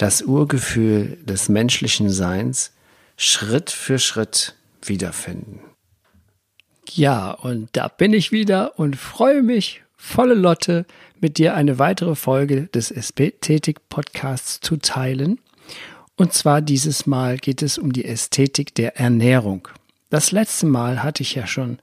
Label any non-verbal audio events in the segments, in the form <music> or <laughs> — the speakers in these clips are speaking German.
das Urgefühl des menschlichen Seins Schritt für Schritt wiederfinden. Ja, und da bin ich wieder und freue mich, volle Lotte, mit dir eine weitere Folge des Ästhetik-Podcasts zu teilen. Und zwar dieses Mal geht es um die Ästhetik der Ernährung. Das letzte Mal hatte ich ja schon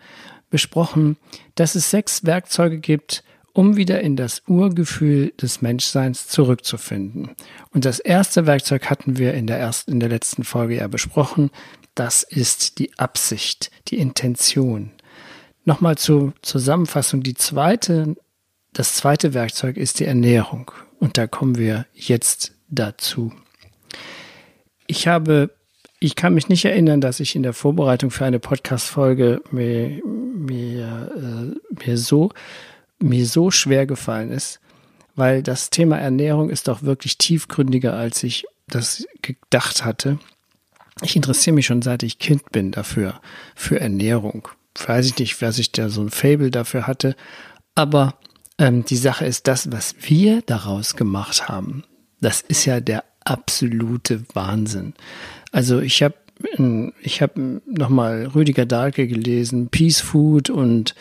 besprochen, dass es sechs Werkzeuge gibt, um wieder in das Urgefühl des Menschseins zurückzufinden. Und das erste Werkzeug hatten wir in der ersten, in der letzten Folge ja besprochen. Das ist die Absicht, die Intention. Nochmal zur Zusammenfassung. Die zweite, das zweite Werkzeug ist die Ernährung. Und da kommen wir jetzt dazu. Ich habe, ich kann mich nicht erinnern, dass ich in der Vorbereitung für eine Podcast-Folge mir, mir, äh, mir so mir so schwer gefallen ist, weil das Thema Ernährung ist doch wirklich tiefgründiger, als ich das gedacht hatte. Ich interessiere mich schon seit ich Kind bin dafür, für Ernährung. Weiß ich nicht, was ich da so ein Fable dafür hatte, aber ähm, die Sache ist, das, was wir daraus gemacht haben, das ist ja der absolute Wahnsinn. Also ich habe ich habe nochmal Rüdiger Dahlke gelesen, Peace Food und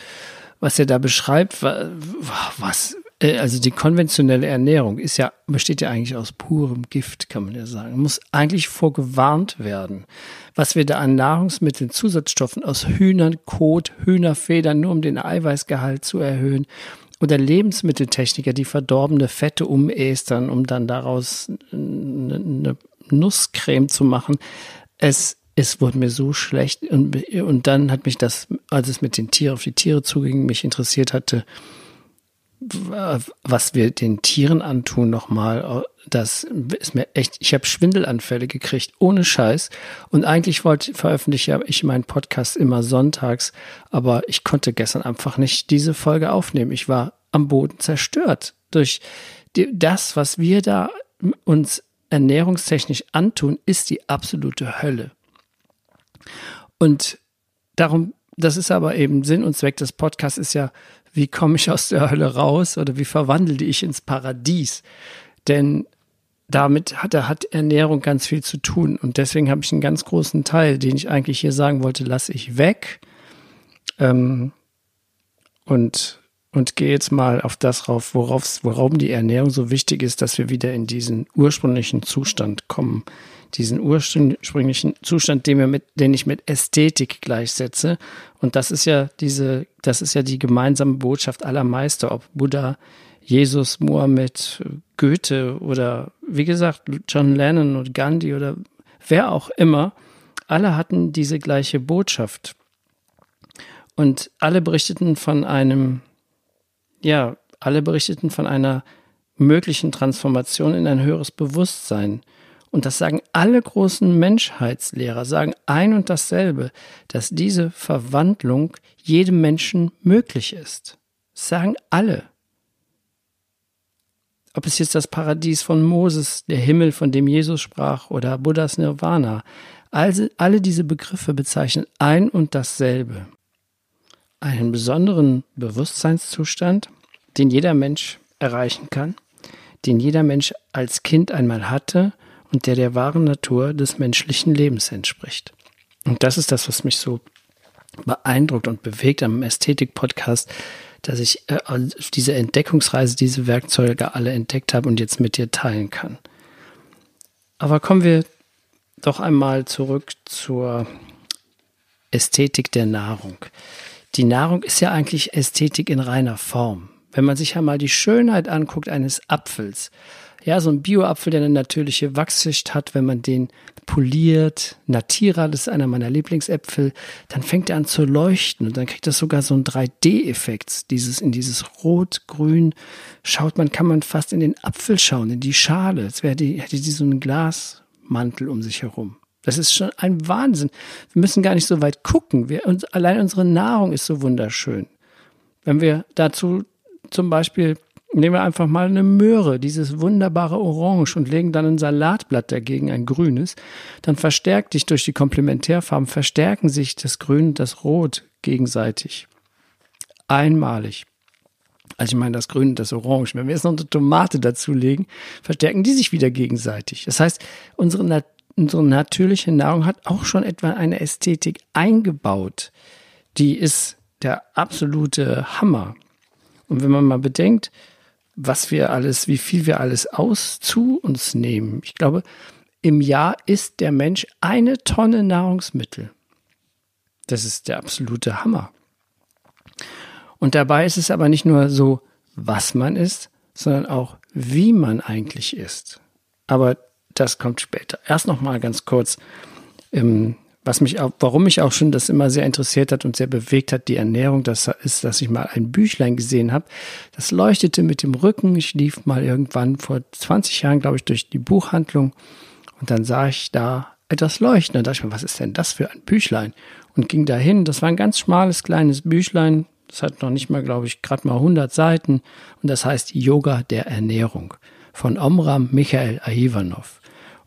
was er da beschreibt, was, äh, also die konventionelle Ernährung ist ja, besteht ja eigentlich aus purem Gift, kann man ja sagen. Muss eigentlich vorgewarnt werden. Was wir da an Nahrungsmitteln, Zusatzstoffen aus Hühnern, Kot, Hühnerfedern, nur um den Eiweißgehalt zu erhöhen, oder Lebensmitteltechniker, die verdorbene Fette umästern, um dann daraus eine Nusscreme zu machen. Es es wurde mir so schlecht und, und dann hat mich das, als es mit den Tieren auf die Tiere zuging, mich interessiert hatte, was wir den Tieren antun nochmal, das ist mir echt, ich habe Schwindelanfälle gekriegt, ohne Scheiß. Und eigentlich wollte, veröffentliche ich meinen Podcast immer sonntags, aber ich konnte gestern einfach nicht diese Folge aufnehmen. Ich war am Boden zerstört durch die, das, was wir da uns ernährungstechnisch antun, ist die absolute Hölle. Und darum, das ist aber eben Sinn und Zweck des Podcasts ist ja, wie komme ich aus der Hölle raus oder wie verwandle ich ins Paradies? Denn damit hat, hat Ernährung ganz viel zu tun. Und deswegen habe ich einen ganz großen Teil, den ich eigentlich hier sagen wollte, lasse ich weg. Ähm, und, und gehe jetzt mal auf das rauf, worauf, worauf die Ernährung so wichtig ist, dass wir wieder in diesen ursprünglichen Zustand kommen, diesen ursprünglichen Zustand, den, wir mit, den ich mit Ästhetik gleichsetze. Und das ist ja diese, das ist ja die gemeinsame Botschaft aller Meister, ob Buddha, Jesus, Mohammed, Goethe oder wie gesagt John Lennon und Gandhi oder wer auch immer, alle hatten diese gleiche Botschaft. Und alle berichteten von einem, ja, alle berichteten von einer möglichen Transformation in ein höheres Bewusstsein und das sagen alle großen Menschheitslehrer, sagen ein und dasselbe, dass diese Verwandlung jedem Menschen möglich ist. Das sagen alle. Ob es jetzt das Paradies von Moses, der Himmel, von dem Jesus sprach, oder Buddhas Nirvana, also alle diese Begriffe bezeichnen ein und dasselbe. Einen besonderen Bewusstseinszustand, den jeder Mensch erreichen kann, den jeder Mensch als Kind einmal hatte und der der wahren Natur des menschlichen Lebens entspricht. Und das ist das, was mich so beeindruckt und bewegt am Ästhetik-Podcast, dass ich äh, auf diese Entdeckungsreise diese Werkzeuge alle entdeckt habe und jetzt mit dir teilen kann. Aber kommen wir doch einmal zurück zur Ästhetik der Nahrung. Die Nahrung ist ja eigentlich Ästhetik in reiner Form. Wenn man sich einmal die Schönheit anguckt eines Apfels, Ja, so ein Bio-Apfel, der eine natürliche Wachsschicht hat, wenn man den poliert, Natira, das ist einer meiner Lieblingsäpfel, dann fängt er an zu leuchten und dann kriegt das sogar so einen 3D-Effekt. Dieses, in dieses Rot-Grün schaut man, kann man fast in den Apfel schauen, in die Schale. Als wäre die, hätte die so einen Glasmantel um sich herum. Das ist schon ein Wahnsinn. Wir müssen gar nicht so weit gucken. Wir, uns, allein unsere Nahrung ist so wunderschön. Wenn wir dazu zum Beispiel Nehmen wir einfach mal eine Möhre, dieses wunderbare Orange und legen dann ein Salatblatt dagegen, ein grünes, dann verstärkt sich durch die Komplementärfarben, verstärken sich das Grün und das Rot gegenseitig. Einmalig. Also ich meine das Grün und das Orange. Wenn wir jetzt noch eine Tomate dazulegen, verstärken die sich wieder gegenseitig. Das heißt, unsere, Nat unsere natürliche Nahrung hat auch schon etwa eine Ästhetik eingebaut. Die ist der absolute Hammer. Und wenn man mal bedenkt, was wir alles, wie viel wir alles aus zu uns nehmen. Ich glaube, im Jahr isst der Mensch eine Tonne Nahrungsmittel. Das ist der absolute Hammer. Und dabei ist es aber nicht nur so, was man isst, sondern auch, wie man eigentlich isst. Aber das kommt später. Erst noch mal ganz kurz ähm, was mich auch, warum mich auch schon das immer sehr interessiert hat und sehr bewegt hat, die Ernährung, das ist, dass ich mal ein Büchlein gesehen habe. Das leuchtete mit dem Rücken. Ich lief mal irgendwann vor 20 Jahren, glaube ich, durch die Buchhandlung und dann sah ich da etwas leuchten. Da dachte ich mir, was ist denn das für ein Büchlein? Und ging dahin. Das war ein ganz schmales, kleines Büchlein. Das hat noch nicht mal, glaube ich, gerade mal 100 Seiten. Und das heißt Yoga der Ernährung von Omram Michael Ahivanov.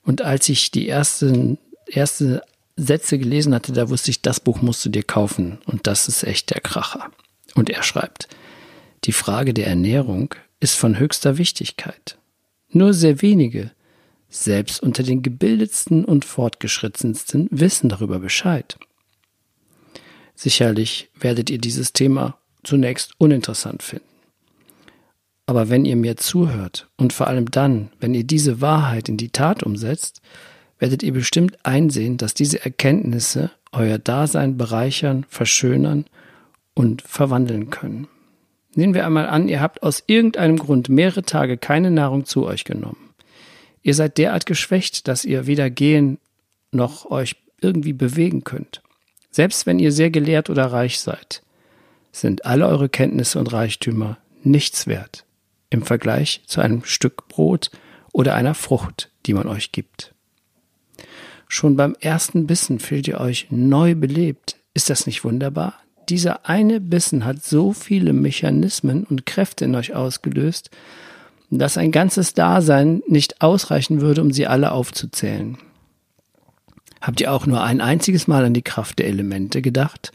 Und als ich die ersten, erste Sätze gelesen hatte, da wusste ich, das Buch musst du dir kaufen. Und das ist echt der Kracher. Und er schreibt, die Frage der Ernährung ist von höchster Wichtigkeit. Nur sehr wenige, selbst unter den gebildetsten und fortgeschrittensten, wissen darüber Bescheid. Sicherlich werdet ihr dieses Thema zunächst uninteressant finden. Aber wenn ihr mir zuhört und vor allem dann, wenn ihr diese Wahrheit in die Tat umsetzt, werdet ihr bestimmt einsehen, dass diese Erkenntnisse euer Dasein bereichern, verschönern und verwandeln können. Nehmen wir einmal an, ihr habt aus irgendeinem Grund mehrere Tage keine Nahrung zu euch genommen. Ihr seid derart geschwächt, dass ihr weder gehen noch euch irgendwie bewegen könnt. Selbst wenn ihr sehr gelehrt oder reich seid, sind alle eure Kenntnisse und Reichtümer nichts wert im Vergleich zu einem Stück Brot oder einer Frucht, die man euch gibt. Schon beim ersten Bissen fühlt ihr euch neu belebt. Ist das nicht wunderbar? Dieser eine Bissen hat so viele Mechanismen und Kräfte in euch ausgelöst, dass ein ganzes Dasein nicht ausreichen würde, um sie alle aufzuzählen. Habt ihr auch nur ein einziges Mal an die Kraft der Elemente gedacht,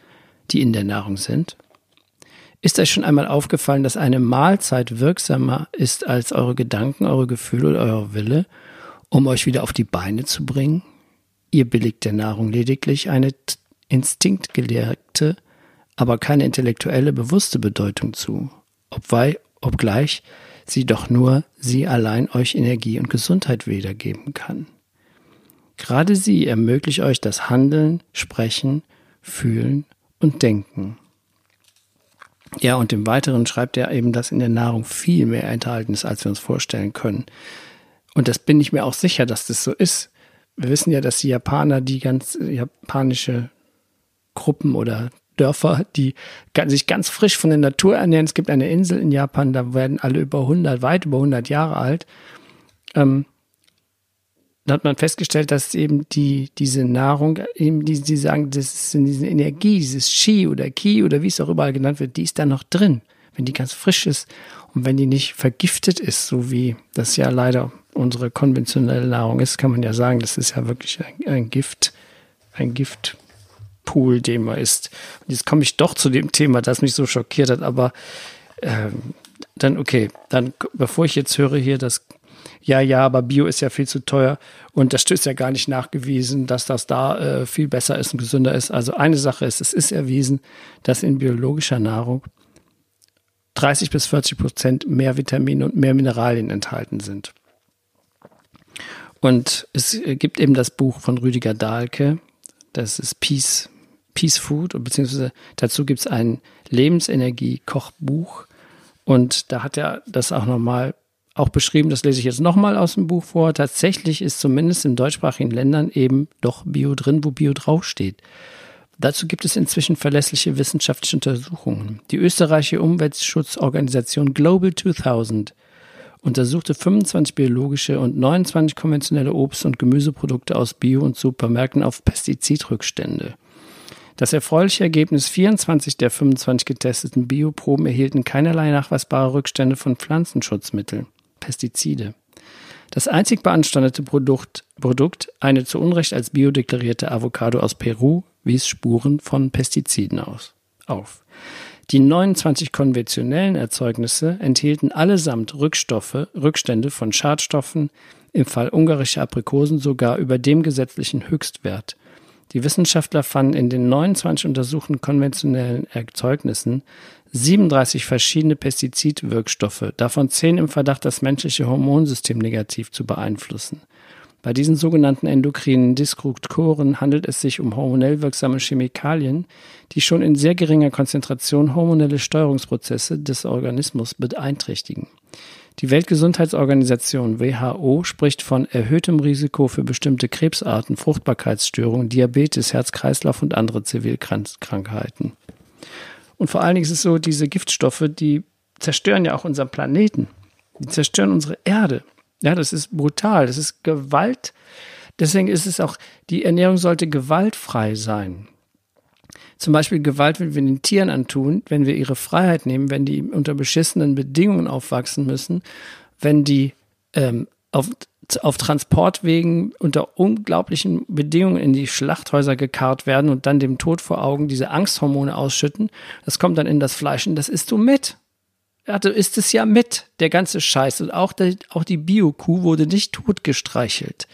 die in der Nahrung sind? Ist euch schon einmal aufgefallen, dass eine Mahlzeit wirksamer ist als eure Gedanken, eure Gefühle oder euer Wille, um euch wieder auf die Beine zu bringen? Ihr billigt der Nahrung lediglich eine instinktgelehrte, aber keine intellektuelle, bewusste Bedeutung zu, obwei, obgleich sie doch nur sie allein euch Energie und Gesundheit wiedergeben kann. Gerade sie ermöglicht euch das Handeln, Sprechen, Fühlen und Denken. Ja, und im Weiteren schreibt er eben, dass in der Nahrung viel mehr enthalten ist, als wir uns vorstellen können. Und das bin ich mir auch sicher, dass das so ist wir wissen ja, dass die Japaner die ganz japanische Gruppen oder Dörfer, die sich ganz frisch von der Natur ernähren. Es gibt eine Insel in Japan, da werden alle über 100, weit über 100 Jahre alt. Ähm, da hat man festgestellt, dass eben die, diese Nahrung, eben die, die sagen, das in diese Energie, dieses Shi oder Ki oder wie es auch überall genannt wird, die ist da noch drin, wenn die ganz frisch ist und wenn die nicht vergiftet ist, so wie das ja leider unsere konventionelle Nahrung ist, kann man ja sagen, das ist ja wirklich ein, ein Gift, ein Giftpool, den man isst. Und jetzt komme ich doch zu dem Thema, das mich so schockiert hat, aber ähm, dann, okay, dann, bevor ich jetzt höre hier, dass ja, ja, aber Bio ist ja viel zu teuer und das ist ja gar nicht nachgewiesen, dass das da äh, viel besser ist und gesünder ist. Also eine Sache ist, es ist erwiesen, dass in biologischer Nahrung 30 bis 40 Prozent mehr Vitamine und mehr Mineralien enthalten sind. Und es gibt eben das Buch von Rüdiger Dahlke, das ist Peace, Peace Food, beziehungsweise dazu gibt es ein Lebensenergie-Kochbuch. Und da hat er das auch nochmal auch beschrieben, das lese ich jetzt nochmal aus dem Buch vor. Tatsächlich ist zumindest in deutschsprachigen Ländern eben doch Bio drin, wo Bio draufsteht. Dazu gibt es inzwischen verlässliche wissenschaftliche Untersuchungen. Die österreichische Umweltschutzorganisation Global 2000 untersuchte 25 biologische und 29 konventionelle Obst- und Gemüseprodukte aus Bio- und Supermärkten auf Pestizidrückstände. Das erfreuliche Ergebnis 24 der 25 getesteten Bioproben erhielten keinerlei nachweisbare Rückstände von Pflanzenschutzmitteln, Pestizide. Das einzig beanstandete Produkt, Produkt, eine zu Unrecht als bio deklarierte Avocado aus Peru, wies Spuren von Pestiziden aus, auf. Die 29 konventionellen Erzeugnisse enthielten allesamt Rückstoffe, Rückstände von Schadstoffen, im Fall ungarischer Aprikosen sogar über dem gesetzlichen Höchstwert. Die Wissenschaftler fanden in den 29 untersuchten konventionellen Erzeugnissen 37 verschiedene Pestizidwirkstoffe, davon 10 im Verdacht, das menschliche Hormonsystem negativ zu beeinflussen. Bei diesen sogenannten endokrinen Disruptoren handelt es sich um hormonell wirksame Chemikalien, die schon in sehr geringer Konzentration hormonelle Steuerungsprozesse des Organismus beeinträchtigen. Die Weltgesundheitsorganisation WHO spricht von erhöhtem Risiko für bestimmte Krebsarten, Fruchtbarkeitsstörungen, Diabetes, Herz-Kreislauf und andere Zivilkrankheiten. Und vor allen Dingen ist es so, diese Giftstoffe, die zerstören ja auch unseren Planeten. Die zerstören unsere Erde. Ja, das ist brutal, das ist Gewalt. Deswegen ist es auch, die Ernährung sollte gewaltfrei sein. Zum Beispiel Gewalt, wenn wir den Tieren antun, wenn wir ihre Freiheit nehmen, wenn die unter beschissenen Bedingungen aufwachsen müssen, wenn die ähm, auf, auf Transportwegen unter unglaublichen Bedingungen in die Schlachthäuser gekarrt werden und dann dem Tod vor Augen diese Angsthormone ausschütten, das kommt dann in das Fleisch und das isst du mit. Ja, du isst es ja mit, der ganze Scheiß. Und auch, der, auch die Bio-Kuh wurde nicht totgestreichelt.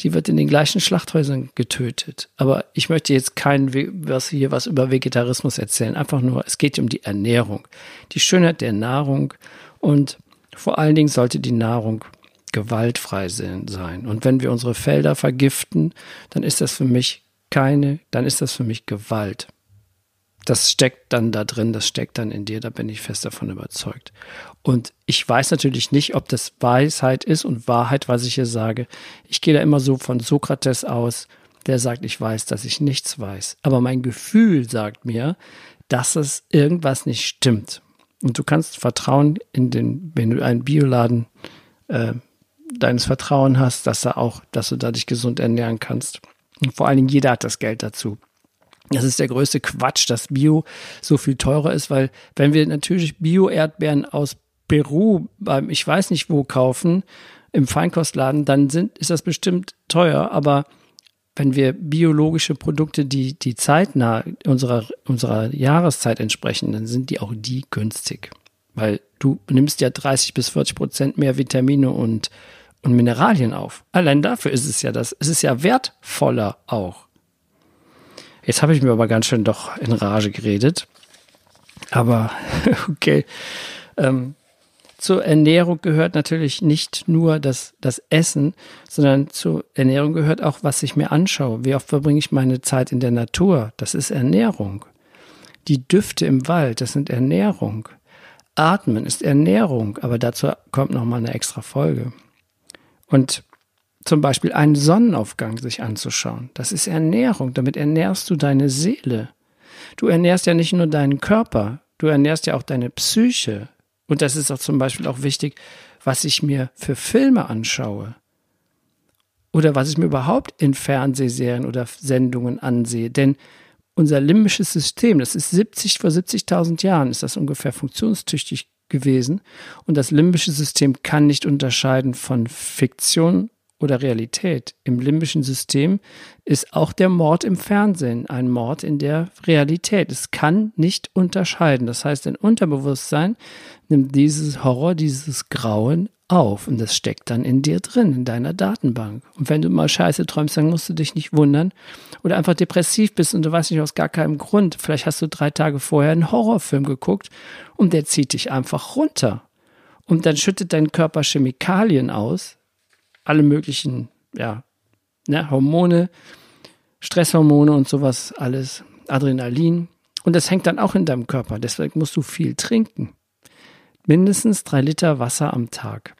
Die wird in den gleichen Schlachthäusern getötet. Aber ich möchte jetzt kein, was hier was über Vegetarismus erzählen. Einfach nur, es geht um die Ernährung. Die Schönheit der Nahrung. Und vor allen Dingen sollte die Nahrung gewaltfrei sein. Und wenn wir unsere Felder vergiften, dann ist das für mich keine, dann ist das für mich Gewalt das steckt dann da drin, das steckt dann in dir, da bin ich fest davon überzeugt. Und ich weiß natürlich nicht, ob das Weisheit ist und Wahrheit, was ich hier sage. Ich gehe da immer so von Sokrates aus, der sagt, ich weiß, dass ich nichts weiß. Aber mein Gefühl sagt mir, dass es irgendwas nicht stimmt. Und du kannst Vertrauen in den, wenn du einen Bioladen äh, deines Vertrauen hast, dass er auch, dass du da dich gesund ernähren kannst. Und vor allen Dingen jeder hat das Geld dazu. Das ist der größte Quatsch, dass Bio so viel teurer ist, weil wenn wir natürlich Bio-Erdbeeren aus Peru beim ich weiß nicht wo kaufen, im Feinkostladen, dann sind, ist das bestimmt teuer, aber wenn wir biologische Produkte, die, die zeitnah unserer, unserer Jahreszeit entsprechen, dann sind die auch die günstig. Weil du nimmst ja 30 bis 40 Prozent mehr Vitamine und, und Mineralien auf. Allein dafür ist es ja das. Es ist ja wertvoller auch. Jetzt habe ich mir aber ganz schön doch in Rage geredet. Aber <laughs> okay. Ähm, zur Ernährung gehört natürlich nicht nur das, das Essen, sondern zur Ernährung gehört auch, was ich mir anschaue. Wie oft verbringe ich meine Zeit in der Natur? Das ist Ernährung. Die Düfte im Wald, das sind Ernährung. Atmen ist Ernährung, aber dazu kommt nochmal eine extra Folge. Und zum Beispiel einen Sonnenaufgang sich anzuschauen. Das ist Ernährung. Damit ernährst du deine Seele. Du ernährst ja nicht nur deinen Körper, du ernährst ja auch deine Psyche. Und das ist auch zum Beispiel auch wichtig, was ich mir für Filme anschaue. Oder was ich mir überhaupt in Fernsehserien oder Sendungen ansehe. Denn unser limbisches System, das ist 70, vor 70.000 Jahren ist das ungefähr funktionstüchtig gewesen. Und das limbische System kann nicht unterscheiden von Fiktion oder Realität. Im limbischen System ist auch der Mord im Fernsehen ein Mord in der Realität. Es kann nicht unterscheiden. Das heißt, dein Unterbewusstsein nimmt dieses Horror, dieses Grauen auf und das steckt dann in dir drin, in deiner Datenbank. Und wenn du mal Scheiße träumst, dann musst du dich nicht wundern oder einfach depressiv bist und du weißt nicht aus gar keinem Grund. Vielleicht hast du drei Tage vorher einen Horrorfilm geguckt und der zieht dich einfach runter. Und dann schüttet dein Körper Chemikalien aus, alle möglichen, ja, ne, Hormone, Stresshormone und sowas, alles, Adrenalin. Und das hängt dann auch in deinem Körper. Deswegen musst du viel trinken. Mindestens drei Liter Wasser am Tag.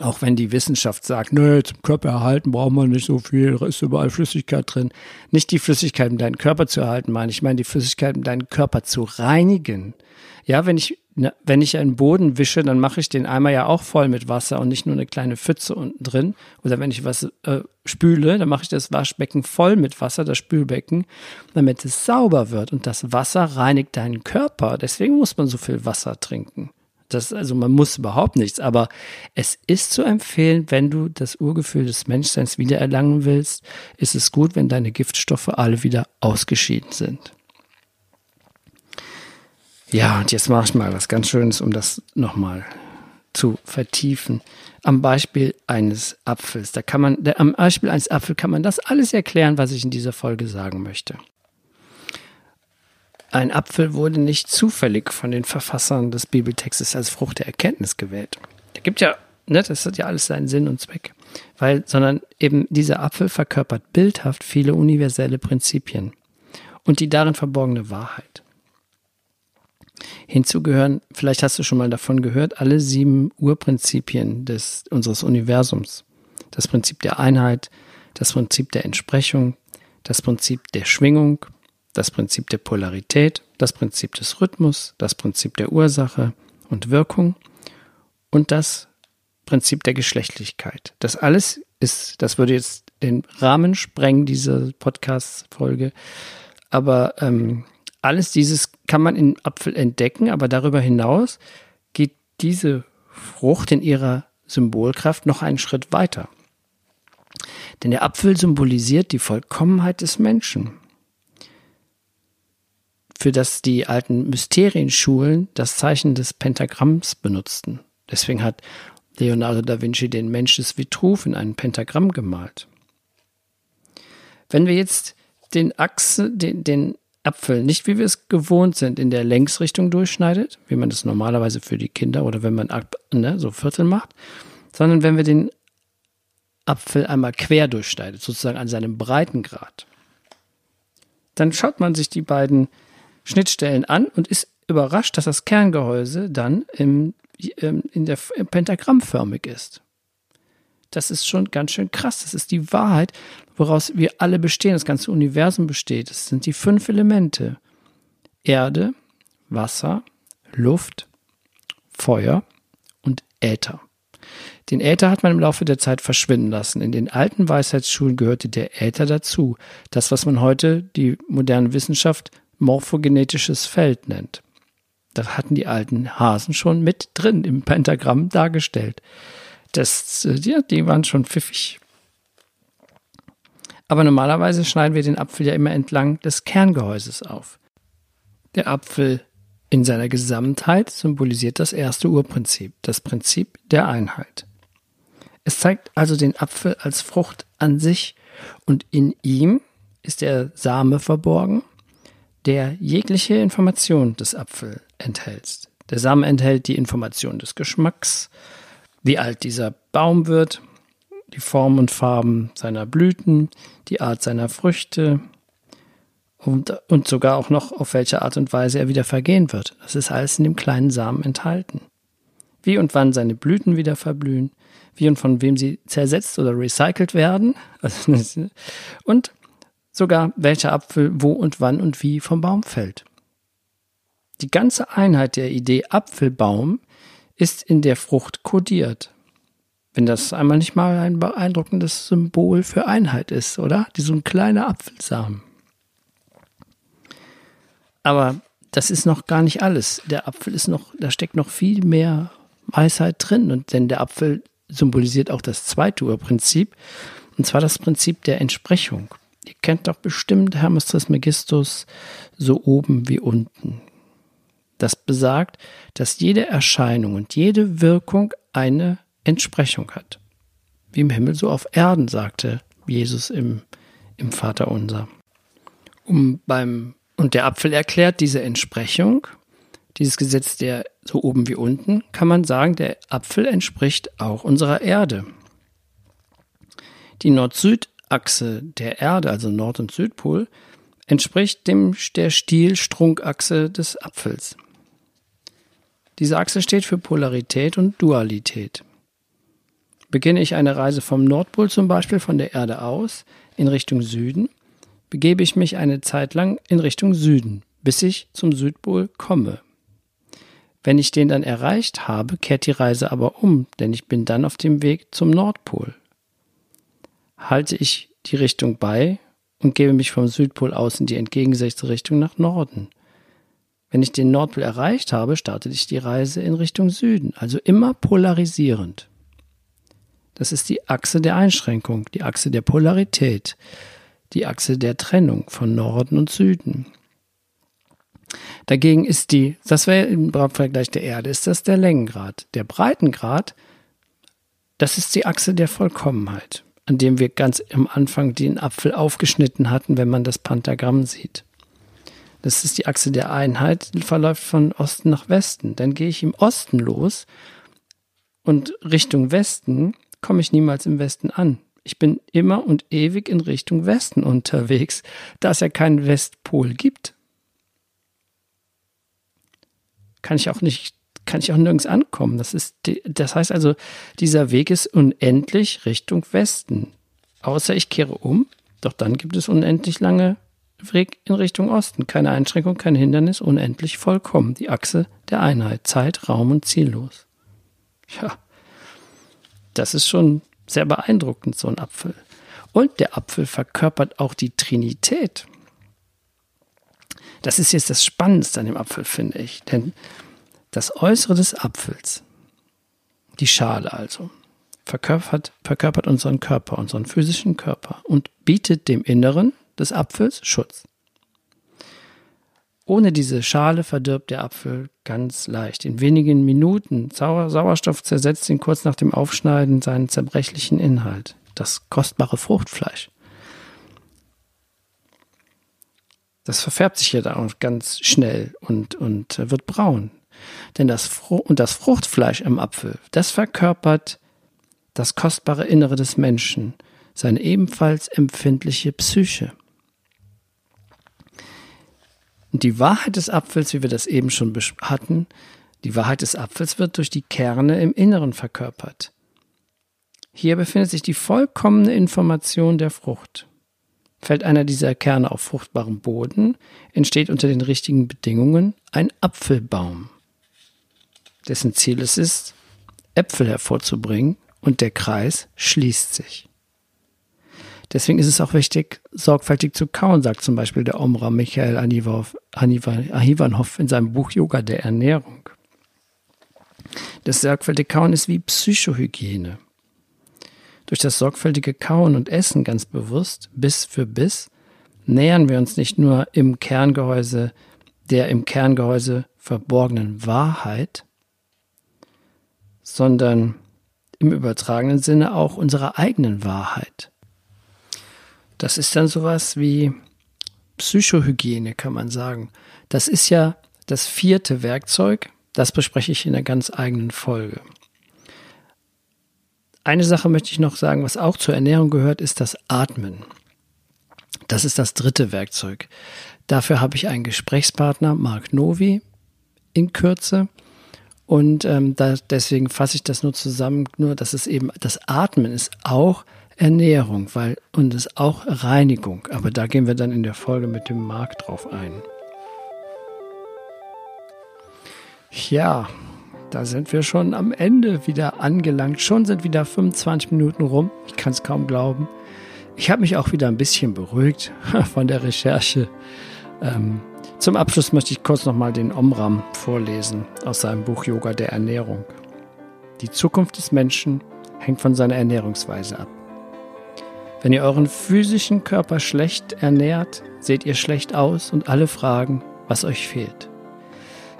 Auch wenn die Wissenschaft sagt, nö, zum Körper erhalten braucht man nicht so viel, da ist überall Flüssigkeit drin. Nicht die Flüssigkeit, um deinen Körper zu erhalten, meine ich, meine die Flüssigkeit, um deinen Körper zu reinigen. Ja, wenn ich, wenn ich einen Boden wische, dann mache ich den Eimer ja auch voll mit Wasser und nicht nur eine kleine Pfütze unten drin. Oder wenn ich was äh, spüle, dann mache ich das Waschbecken voll mit Wasser, das Spülbecken, damit es sauber wird. Und das Wasser reinigt deinen Körper. Deswegen muss man so viel Wasser trinken. Das, also man muss überhaupt nichts, aber es ist zu empfehlen, wenn du das Urgefühl des Menschseins wiedererlangen willst, ist es gut, wenn deine Giftstoffe alle wieder ausgeschieden sind. Ja, und jetzt mache ich mal was ganz Schönes, um das nochmal zu vertiefen. Am Beispiel eines Apfels. Da kann man, der, am Beispiel eines Apfels kann man das alles erklären, was ich in dieser Folge sagen möchte. Ein Apfel wurde nicht zufällig von den Verfassern des Bibeltextes als Frucht der Erkenntnis gewählt. Da gibt ja, ne, das hat ja alles seinen Sinn und Zweck. Weil, sondern eben dieser Apfel verkörpert bildhaft viele universelle Prinzipien und die darin verborgene Wahrheit. Hinzu gehören, vielleicht hast du schon mal davon gehört, alle sieben Urprinzipien des, unseres Universums. Das Prinzip der Einheit, das Prinzip der Entsprechung, das Prinzip der Schwingung, das Prinzip der Polarität, das Prinzip des Rhythmus, das Prinzip der Ursache und Wirkung und das Prinzip der Geschlechtlichkeit. Das alles ist, das würde jetzt den Rahmen sprengen, diese Podcast-Folge, aber ähm, alles dieses kann man in Apfel entdecken, aber darüber hinaus geht diese Frucht in ihrer Symbolkraft noch einen Schritt weiter. Denn der Apfel symbolisiert die Vollkommenheit des Menschen für das die alten Mysterienschulen das Zeichen des Pentagramms benutzten. Deswegen hat Leonardo da Vinci den Mensch des Vitruv in einem Pentagramm gemalt. Wenn wir jetzt den Achse, den, den Apfel nicht, wie wir es gewohnt sind, in der Längsrichtung durchschneidet, wie man das normalerweise für die Kinder oder wenn man ne, so Viertel macht, sondern wenn wir den Apfel einmal quer durchschneidet, sozusagen an seinem Breitengrad, dann schaut man sich die beiden Schnittstellen an und ist überrascht, dass das Kerngehäuse dann im, ähm, in der pentagrammförmig ist. Das ist schon ganz schön krass. Das ist die Wahrheit, woraus wir alle bestehen. Das ganze Universum besteht. Es sind die fünf Elemente. Erde, Wasser, Luft, Feuer und Äther. Den Äther hat man im Laufe der Zeit verschwinden lassen. In den alten Weisheitsschulen gehörte der Äther dazu. Das, was man heute die moderne Wissenschaft morphogenetisches Feld nennt. Da hatten die alten Hasen schon mit drin im Pentagramm dargestellt. Das, äh, ja, die waren schon pfiffig. Aber normalerweise schneiden wir den Apfel ja immer entlang des Kerngehäuses auf. Der Apfel in seiner Gesamtheit symbolisiert das erste Urprinzip, das Prinzip der Einheit. Es zeigt also den Apfel als Frucht an sich und in ihm ist der Same verborgen, der jegliche Information des Apfel enthält. Der Samen enthält die Information des Geschmacks, wie alt dieser Baum wird, die Form und Farben seiner Blüten, die Art seiner Früchte und, und sogar auch noch, auf welche Art und Weise er wieder vergehen wird. Das ist alles in dem kleinen Samen enthalten. Wie und wann seine Blüten wieder verblühen, wie und von wem sie zersetzt oder recycelt werden. <laughs> und sogar welcher Apfel wo und wann und wie vom Baum fällt. Die ganze Einheit der Idee Apfelbaum ist in der Frucht kodiert. Wenn das einmal nicht mal ein beeindruckendes Symbol für Einheit ist, oder? Die so ein kleiner Apfelsamen. Aber das ist noch gar nicht alles. Der Apfel ist noch, da steckt noch viel mehr Weisheit drin. Und denn der Apfel symbolisiert auch das zweite Urprinzip, und zwar das Prinzip der Entsprechung. Ihr kennt doch bestimmt Hermes Trismegistus so oben wie unten. Das besagt, dass jede Erscheinung und jede Wirkung eine Entsprechung hat. Wie im Himmel, so auf Erden, sagte Jesus im, im Vater unser. Um beim, und der Apfel erklärt diese Entsprechung, dieses Gesetz der so oben wie unten, kann man sagen, der Apfel entspricht auch unserer Erde. Die Nord-Süd Achse der Erde, also Nord- und Südpol, entspricht dem der Stiel-Strunkachse des Apfels. Diese Achse steht für Polarität und Dualität. Beginne ich eine Reise vom Nordpol zum Beispiel von der Erde aus in Richtung Süden, begebe ich mich eine Zeit lang in Richtung Süden, bis ich zum Südpol komme. Wenn ich den dann erreicht habe, kehrt die Reise aber um, denn ich bin dann auf dem Weg zum Nordpol. Halte ich die Richtung bei und gebe mich vom Südpol aus in die entgegengesetzte Richtung nach Norden. Wenn ich den Nordpol erreicht habe, starte ich die Reise in Richtung Süden, also immer polarisierend. Das ist die Achse der Einschränkung, die Achse der Polarität, die Achse der Trennung von Norden und Süden. Dagegen ist die, das wäre im Vergleich der Erde, ist das der Längengrad. Der Breitengrad, das ist die Achse der Vollkommenheit, an dem wir ganz am Anfang den Apfel aufgeschnitten hatten, wenn man das Pentagramm sieht. Das ist die Achse der Einheit, die verläuft von Osten nach Westen. Dann gehe ich im Osten los und Richtung Westen komme ich niemals im Westen an. Ich bin immer und ewig in Richtung Westen unterwegs, da es ja keinen Westpol gibt. Kann ich auch nicht, kann ich auch nirgends ankommen. Das ist, das heißt also, dieser Weg ist unendlich Richtung Westen. Außer ich kehre um, doch dann gibt es unendlich lange Weg in Richtung Osten. Keine Einschränkung, kein Hindernis, unendlich vollkommen. Die Achse der Einheit, Zeit, Raum und ziellos. Ja, das ist schon sehr beeindruckend, so ein Apfel. Und der Apfel verkörpert auch die Trinität. Das ist jetzt das Spannendste an dem Apfel, finde ich. Denn das Äußere des Apfels, die Schale also, verkörpert, verkörpert unseren Körper, unseren physischen Körper und bietet dem Inneren, des Apfels Schutz. Ohne diese Schale verdirbt der Apfel ganz leicht. In wenigen Minuten Sauer Sauerstoff zersetzt ihn kurz nach dem Aufschneiden seinen zerbrechlichen Inhalt, das kostbare Fruchtfleisch. Das verfärbt sich ja da ganz schnell und, und wird braun. Denn das, Fru und das Fruchtfleisch im Apfel, das verkörpert das kostbare Innere des Menschen, seine ebenfalls empfindliche Psyche. Die Wahrheit des Apfels, wie wir das eben schon hatten, die Wahrheit des Apfels wird durch die Kerne im Inneren verkörpert. Hier befindet sich die vollkommene Information der Frucht. Fällt einer dieser Kerne auf fruchtbarem Boden, entsteht unter den richtigen Bedingungen ein Apfelbaum, dessen Ziel es ist, Äpfel hervorzubringen und der Kreis schließt sich. Deswegen ist es auch wichtig, sorgfältig zu kauen, sagt zum Beispiel der Omra Michael Ahivanhoff in seinem Buch Yoga der Ernährung. Das sorgfältige Kauen ist wie Psychohygiene. Durch das sorgfältige Kauen und Essen ganz bewusst, Biss für Biss, nähern wir uns nicht nur im Kerngehäuse der im Kerngehäuse verborgenen Wahrheit, sondern im übertragenen Sinne auch unserer eigenen Wahrheit. Das ist dann sowas wie Psychohygiene, kann man sagen. Das ist ja das vierte Werkzeug. Das bespreche ich in einer ganz eigenen Folge. Eine Sache möchte ich noch sagen, was auch zur Ernährung gehört, ist das Atmen. Das ist das dritte Werkzeug. Dafür habe ich einen Gesprächspartner, Mark Novi, in Kürze. Und ähm, da, deswegen fasse ich das nur zusammen, nur dass es eben das Atmen ist auch Ernährung, weil und es ist auch Reinigung, aber da gehen wir dann in der Folge mit dem Markt drauf ein. Ja, da sind wir schon am Ende wieder angelangt. Schon sind wieder 25 Minuten rum. Ich kann es kaum glauben. Ich habe mich auch wieder ein bisschen beruhigt <laughs> von der Recherche. Ähm, zum Abschluss möchte ich kurz nochmal den Omram vorlesen aus seinem Buch Yoga der Ernährung. Die Zukunft des Menschen hängt von seiner Ernährungsweise ab. Wenn ihr euren physischen Körper schlecht ernährt, seht ihr schlecht aus und alle fragen, was euch fehlt.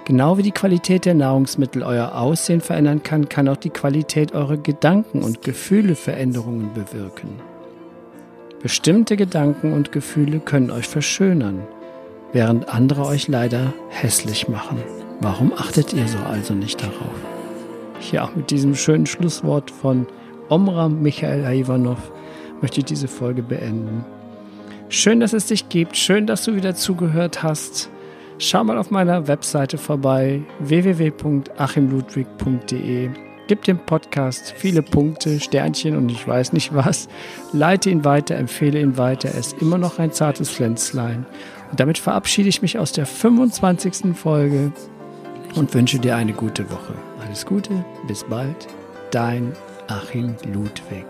Genau wie die Qualität der Nahrungsmittel euer Aussehen verändern kann, kann auch die Qualität eurer Gedanken und Gefühle Veränderungen bewirken. Bestimmte Gedanken und Gefühle können euch verschönern, während andere euch leider hässlich machen. Warum achtet ihr so also nicht darauf? Ja, mit diesem schönen Schlusswort von Omram Michael Ivanov möchte ich diese Folge beenden. Schön, dass es dich gibt. Schön, dass du wieder zugehört hast. Schau mal auf meiner Webseite vorbei www.achimludwig.de. Gib dem Podcast viele Punkte, Sternchen und ich weiß nicht was. Leite ihn weiter, empfehle ihn weiter. Er ist immer noch ein zartes Pflänzlein. Und damit verabschiede ich mich aus der 25. Folge und wünsche dir eine gute Woche. Alles Gute, bis bald. Dein Achim Ludwig.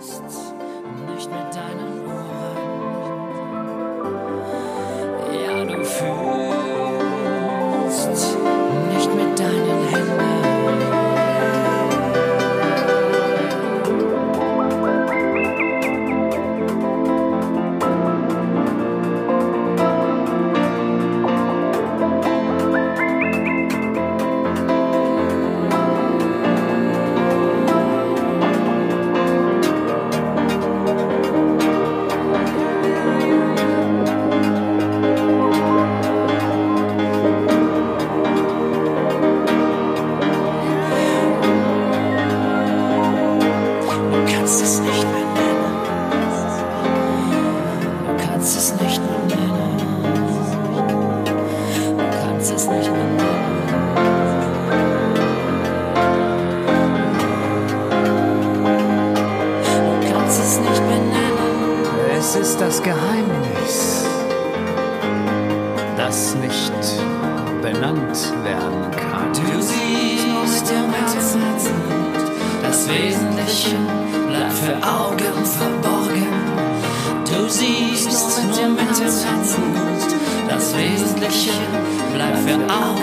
ist das nicht benannt werden kann. Du siehst im Herzen, das Wesentliche bleibt für Augen verborgen. Du siehst nur mit dem Herzen, das Wesentliche bleibt für Augen